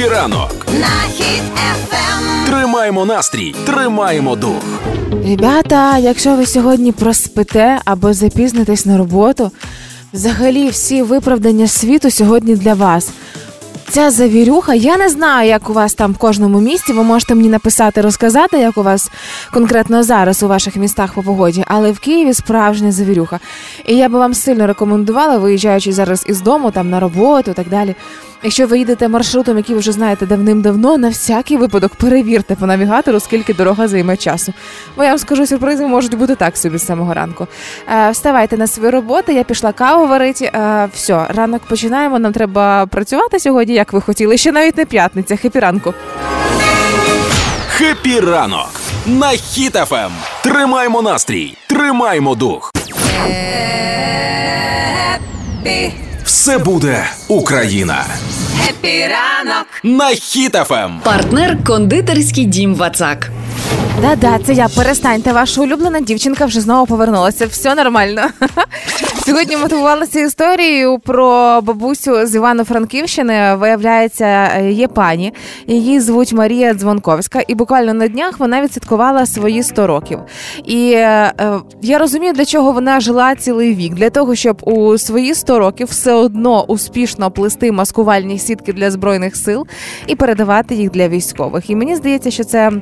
Хеппі ранок! на хід. Тримаємо настрій, тримаємо дух. Ребята, якщо ви сьогодні проспите або запізнитесь на роботу, взагалі всі виправдання світу сьогодні для вас. Ця завірюха, я не знаю, як у вас там в кожному місті. Ви можете мені написати, розказати, як у вас конкретно зараз у ваших містах по погоді, але в Києві справжня завірюха. І я би вам сильно рекомендувала, виїжджаючи зараз із дому, там на роботу і так далі. Якщо ви їдете маршрутом, який ви вже знаєте давним-давно, на всякий випадок перевірте по навігатору, скільки дорога займе часу. Бо я вам скажу, сюрпризи можуть бути так собі з самого ранку. Е, вставайте на свою роботу, я пішла каву варити. Е, все, ранок починаємо. Нам треба працювати сьогодні, як ви хотіли. Ще навіть не п'ятниця, хепі ранку. Хеппі ранок! На Хіт FM! Тримаємо настрій, тримаємо дух. Happy, Все буде Україна. Happy ранок. На Хіт FM. Партнер кондитерський дім Вацак. Да-да, це я. Перестаньте. Ваша улюблена дівчинка вже знову повернулася. Все нормально. Сьогодні мотивувалася історією про бабусю з Івано-Франківщини. Виявляється, є пані. Її звуть Марія Дзвонковська, і буквально на днях вона відсвяткувала свої 100 років. І е, я розумію, для чого вона жила цілий вік. Для того, щоб у свої 100 років все одно успішно плести маскувальні сітки для збройних сил і передавати їх для військових. І мені здається, що це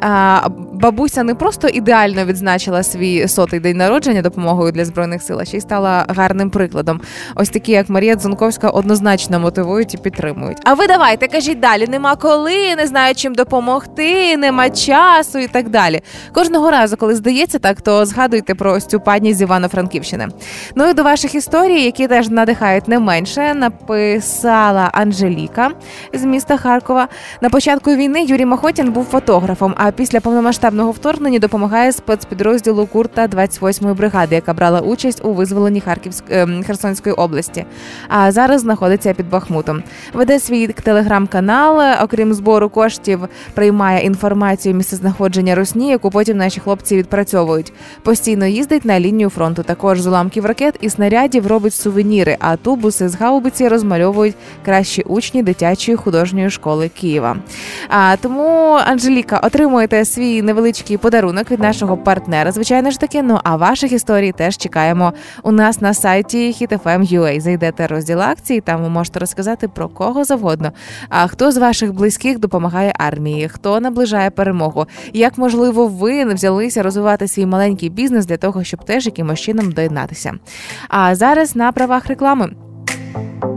а, бабуся не просто ідеально відзначила свій сотий день народження допомогою для збройних сил, а ще й стала гарним прикладом. Ось такі, як Марія Дзонковська, однозначно мотивують і підтримують. А ви давайте кажіть далі: нема коли, не знаю, чим допомогти, нема часу і так далі. Кожного разу, коли здається так, то згадуйте про ось цю пані з Івано-Франківщини. Ну і до ваших історій, які теж надихають не менше, написала Анжеліка з міста Харкова. На початку війни Юрій Махотін був фотографом, а після повномасштабного вторгнення допомагає спецпідрозділу Курта 28-ї бригади, яка брала участь у визволенні Харківськ... ем, Херсонської області. А зараз знаходиться під Бахмутом. Веде свій телеграм-канал. Окрім збору коштів, приймає інформацію місцезнаходження Росні, яку потім наші хлопці відпрацьовують. Постійно їздить на лінію фронту. Також з уламків ракет і снарядів робить сувеніри, а тубуси з гаубиці розмальовують кращі учні дитячої художньої школи Києва. А тому Анжеліка отримуєте свій невеличкий подарунок від нашого партнера. Звичайно ж таки. Ну а ваших історій теж чекаємо у нас на сайті HitFM.ua. Зайдете розділ акції, там ви можете розказати про кого завгодно. А хто з ваших близьких допомагає армії, хто наближає перемогу, як можливо ви взялися розвивати свій маленький бізнес для того, щоб теж якимось чином доєднатися. А зараз на правах реклами.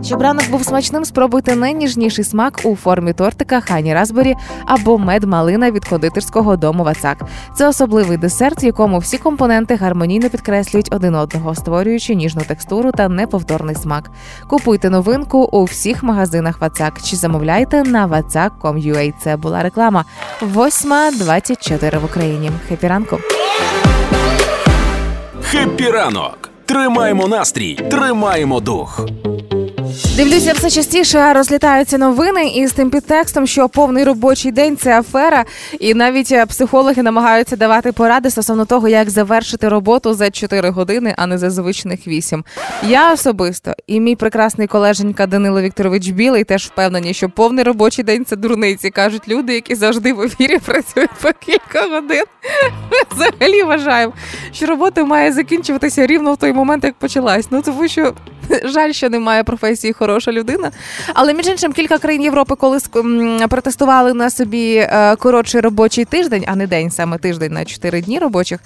Щоб ранок був смачним, спробуйте найніжніший смак у формі тортика Хані Разбері або мед-малина від кондитерського дому Вацак. Це особливий десерт, в якому всі компоненти гармонійно підкреслюють один одного, створюючи ніжну текстуру та неповторний смак. Купуйте новинку у всіх магазинах Вацак чи замовляйте на vatsak.com.ua. Це була реклама. 8.24 в Україні. Happy ранку! Happy ранок! Тримаємо настрій, тримаємо дух. Дивлюся, все частіше розлітаються новини із тим підтекстом, що повний робочий день це афера, і навіть е, психологи намагаються давати поради стосовно того, як завершити роботу за 4 години, а не за звичних 8. Я особисто і мій прекрасний колеженька Данило Вікторович Білий теж впевнені, що повний робочий день це дурниці. кажуть люди, які завжди в ефірі працюють по кілька годин. Ми взагалі вважаємо, що робота має закінчуватися рівно в той момент, як почалась. Ну тому що жаль, що немає професії хороша людина. Але між іншим, кілька країн Європи, коли протестували на собі е, коротший робочий тиждень, а не день, саме тиждень на 4 дні робочих,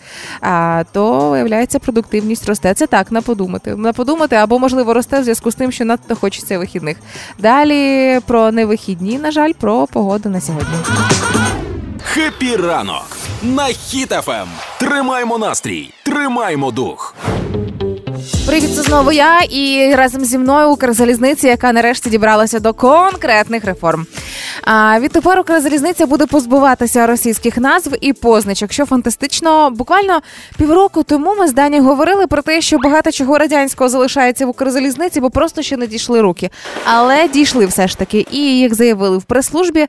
то виявляється, продуктивність росте. Це так, на подумати. На подумати, або можливо росте в зв'язку з тим, що надто хочеться вихідних. Далі про невихідні, на жаль, про погоду на сьогодні. Happy ранок! На Хіт FM! Тримаємо настрій, тримаємо дух. Привіт, це знову я і разом зі мною Укрзалізниця, яка нарешті дібралася до конкретних реформ. А відтепер Укрзалізниця буде позбуватися російських назв і позначок, що фантастично. Буквально півроку тому ми з Дані говорили про те, що багато чого радянського залишається в Укрзалізниці, бо просто ще не дійшли руки. Але дійшли все ж таки, і як заявили в прес-службі,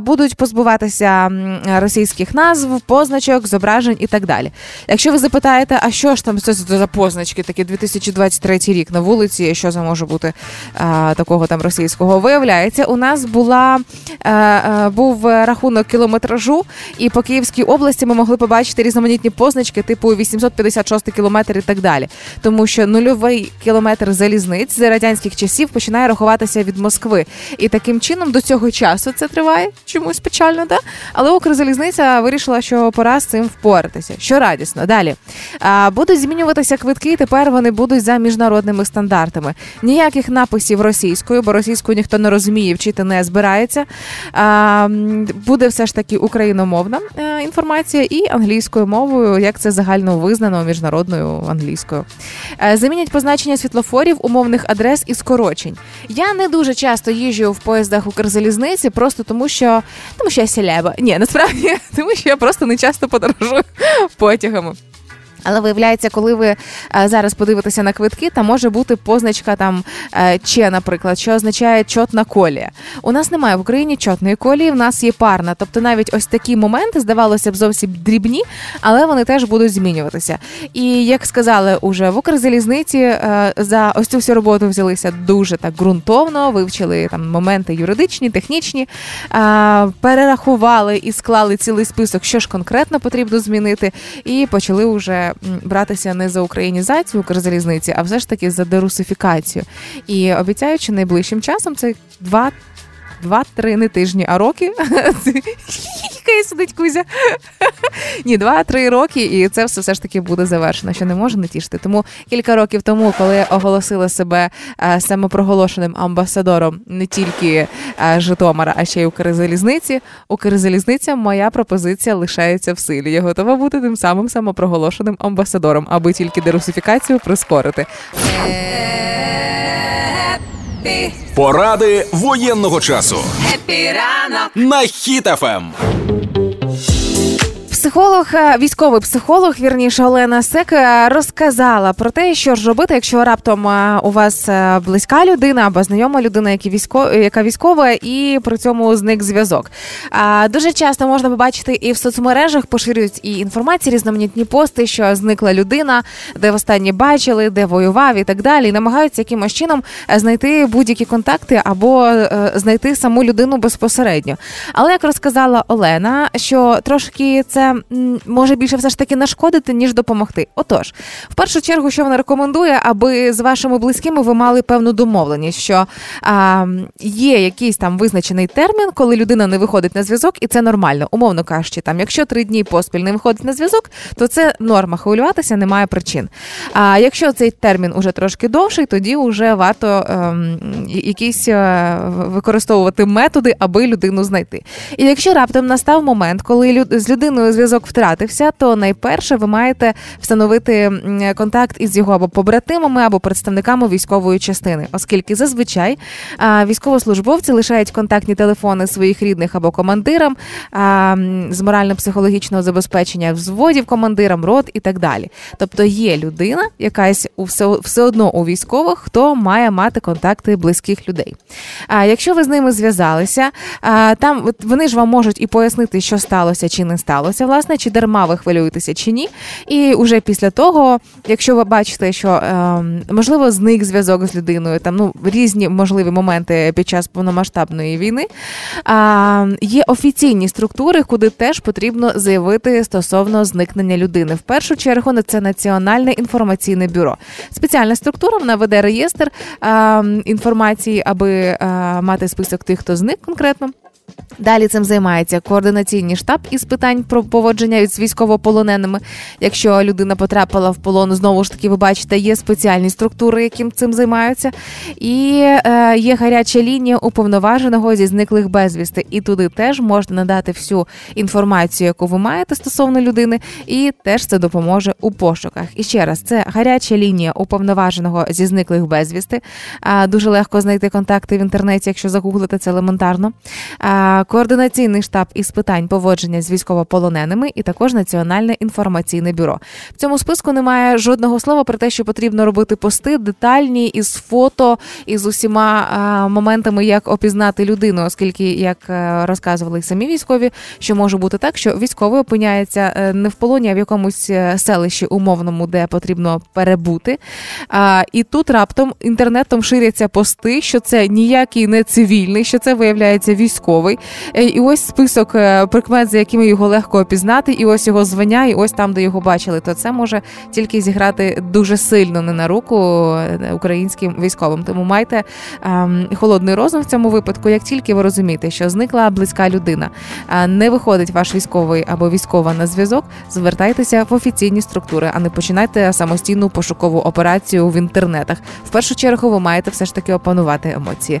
будуть позбуватися російських назв, позначок, зображень і так далі. Якщо ви запитаєте, а що ж там це за позначки такі 2023 рік на вулиці. Що це може бути а, такого там російського? Виявляється, у нас була а, а, був рахунок кілометражу, і по Київській області ми могли побачити різноманітні позначки, типу 856 кілометр і так далі. Тому що нульовий кілометр залізниць з радянських часів починає рахуватися від Москви. І таким чином до цього часу це триває чомусь печально, да? Але Укрзалізниця вирішила, що пора з цим впоратися. Що радісно. Далі будуть змінюватися квитки. Тепер вони будуть за міжнародними стандартами. Ніяких написів російською, бо російською ніхто не розуміє, вчити не збирається. Буде все ж таки україномовна е, інформація і англійською мовою, як це загально визнано міжнародною англійською. Е, Замінять позначення світлофорів, умовних адрес і скорочень. Я не дуже часто їжджу в поїздах Укрзалізниці, просто тому що тому що я селеба. Ні, насправді тому що я просто не часто подорожую потягами. Але виявляється, коли ви е, зараз подивитеся на квитки, там може бути позначка там че, наприклад, що означає чотна колія. У нас немає в Україні чотної колії, в нас є парна. Тобто навіть ось такі моменти здавалося б зовсім дрібні, але вони теж будуть змінюватися. І як сказали уже в Укрзалізниці, е, за ось цю всю роботу взялися дуже так ґрунтовно, вивчили там моменти юридичні, технічні, е, перерахували і склали цілий список, що ж конкретно потрібно змінити, і почали вже братися не за українізацію Укрзалізниці, а все ж таки за дерусифікацію. І обіцяючи найближчим часом це два. Два-три не тижні, а роки. Яка сидить Кузя. Ні, два-три роки, і це все все ж таки буде завершено, що не може не тішити. Тому кілька років тому, коли я оголосила себе е, самопроголошеним амбасадором не тільки е, Житомира, а ще й Укрзалізниці, Укрзалізниця, моя пропозиція лишається в силі. Я готова бути тим самим самопроголошеним амбасадором, аби тільки дерусифікацію прискорити. Happy, Поради воєнного часу Happy ранок. на FM. Психолог, е, військовий психолог, вірніше Олена Сек, е, розказала про те, що ж робити, якщо раптом е, у вас близька людина або знайома людина, які військо- яка військова, і при цьому зник зв'язок. Дуже часто можна побачити і в соцмережах поширюють і інформації, різноманітні пости, що зникла людина, де востаннє бачили, де воював і так далі. І намагаються якимось чином знайти будь-які контакти або знайти саму людину безпосередньо. Але як розказала Олена, що трошки це може більше все ж таки нашкодити, ніж допомогти. Отож, в першу чергу, що вона рекомендує, аби з вашими близькими ви мали певну домовленість, що а, є якийсь там визначений термін, коли людина не виходить на зв'язок, і це нормально. Умовно кажучи, там, якщо три дні поспіль не виходить на зв'язок, то це норма. Хвилюватися немає причин. А якщо цей термін уже трошки довший, тоді вже варто ем, якісь е, використовувати методи, аби людину знайти. І якщо раптом настав момент, коли люд- з людиною зв'язок втратився, то найперше ви маєте встановити контакт із його або побратимами, або представниками військової частини, оскільки зазвичай військовослужбовці лишають контактні телефони своїх рідних або командирам з морально-психологічного забезпечення взводів командирам, рот і так далі. Тобто є людина, якась у все, все одно у військових, хто має мати контакти близьких людей. А якщо ви з ними зв'язалися, там вони ж вам можуть і пояснити, що сталося чи не сталося, власне, чи дарма ви хвилюєтеся чи ні. І вже після того, якщо ви бачите, що ем, можливо зник зв'язок з людиною, там ну різні можливі моменти під час повномасштабної війни, є офіційні структури, куди теж потрібно заявити стосовно зникнення людини. В першу чергу це Національне інформаційне бюро. Спеціальна структура вона веде реєстр а, інформації, аби а, мати список тих, хто зник конкретно. Далі цим займається координаційний штаб із питань про поводження з військовополоненими. Якщо людина потрапила в полон, знову ж таки, ви бачите, є спеціальні структури, яким цим займаються, і е, є гаряча лінія уповноваженого зі зниклих безвісти. І туди теж можна надати всю інформацію, яку ви маєте стосовно людини, і теж це допоможе у пошуках. І ще раз, це гаряча лінія уповноваженого зі зниклих безвісти. А, дуже легко знайти контакти в інтернеті, якщо загуглити це елементарно. А, координаційний штаб із питань поводження з військовополоненими, і також Національне інформаційне бюро. В цьому списку немає жодного слова про те, що потрібно робити пости детальні із фото із усіма моментами, як опізнати людину, оскільки, як е, розказували самі військові, що може бути так, що військовий опиняється е, не в полоні, а в якомусь е, селищі умовному, де потрібно перебути. І тут раптом інтернетом ширяться пости, що це ніякий не цивільний, що це виявляється військовий. Е, І ось список е, прикмет, за якими його легко опізнати, і ось його звання, і ось там, де його бачили. То це може тільки зіграти дуже сильно не на руку е, українським військовим. Тому майте ем, холодний розум в цьому випадку. Як тільки ви розумієте, що зникла близька людина, не виходить ваш військовий або військова на зв'язок, звертайтеся в офіційні структури, а не починайте самостійну пошукову операцію в інтернетах. В першу чергу ви маєте все ж таки опанувати емоції.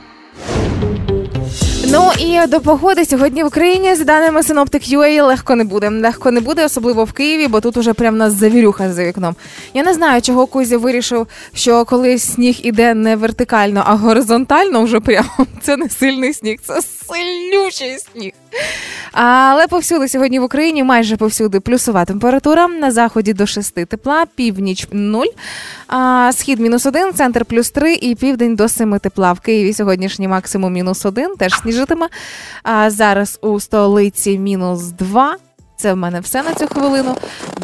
Ну і до погоди сьогодні в Україні з даними Synoptic UA легко не буде. Легко не буде, особливо в Києві, бо тут уже прям нас завірюха за вікном. Я не знаю, чого Кузя вирішив, що коли сніг іде не вертикально, а горизонтально, вже прямо це не сильний сніг, це сильнючий сніг. Але повсюди сьогодні в Україні майже повсюди плюсова температура. На заході до 6 тепла, північ 0, а схід мінус 1, центр плюс 3 і південь до 7 тепла. В Києві сьогоднішній максимум мінус 1, теж сніжитиме. А зараз у столиці мінус 2. Це в мене все на цю хвилину.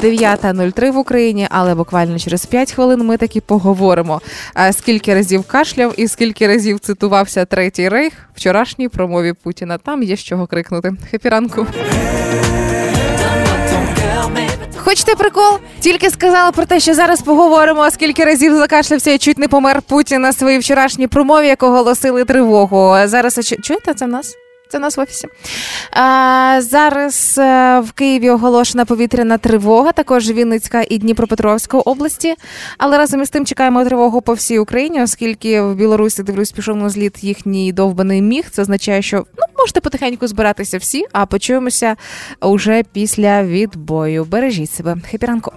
9.03 в Україні, але буквально через 5 хвилин ми таки поговоримо. Скільки разів кашляв і скільки разів цитувався третій рейх вчорашній промові Путіна. Там є з чого крикнути. Хепі ранку. Хочете прикол? Тільки сказала про те, що зараз поговоримо, скільки разів закашлявся і чуть не помер Путін на своїй вчорашній промові, як оголосили тривогу. Зараз чуєте це в нас? Це в нас в офісі. А, зараз е, в Києві оголошена повітряна тривога, також Вінницька і Дніпропетровська області. Але разом із тим чекаємо тривогу по всій Україні, оскільки в Білорусі дивлюсь, пішов на зліт їхній довбаний міг. Це означає, що ну можете потихеньку збиратися всі, а почуємося уже після відбою. Бережіть себе. Хепі ранку.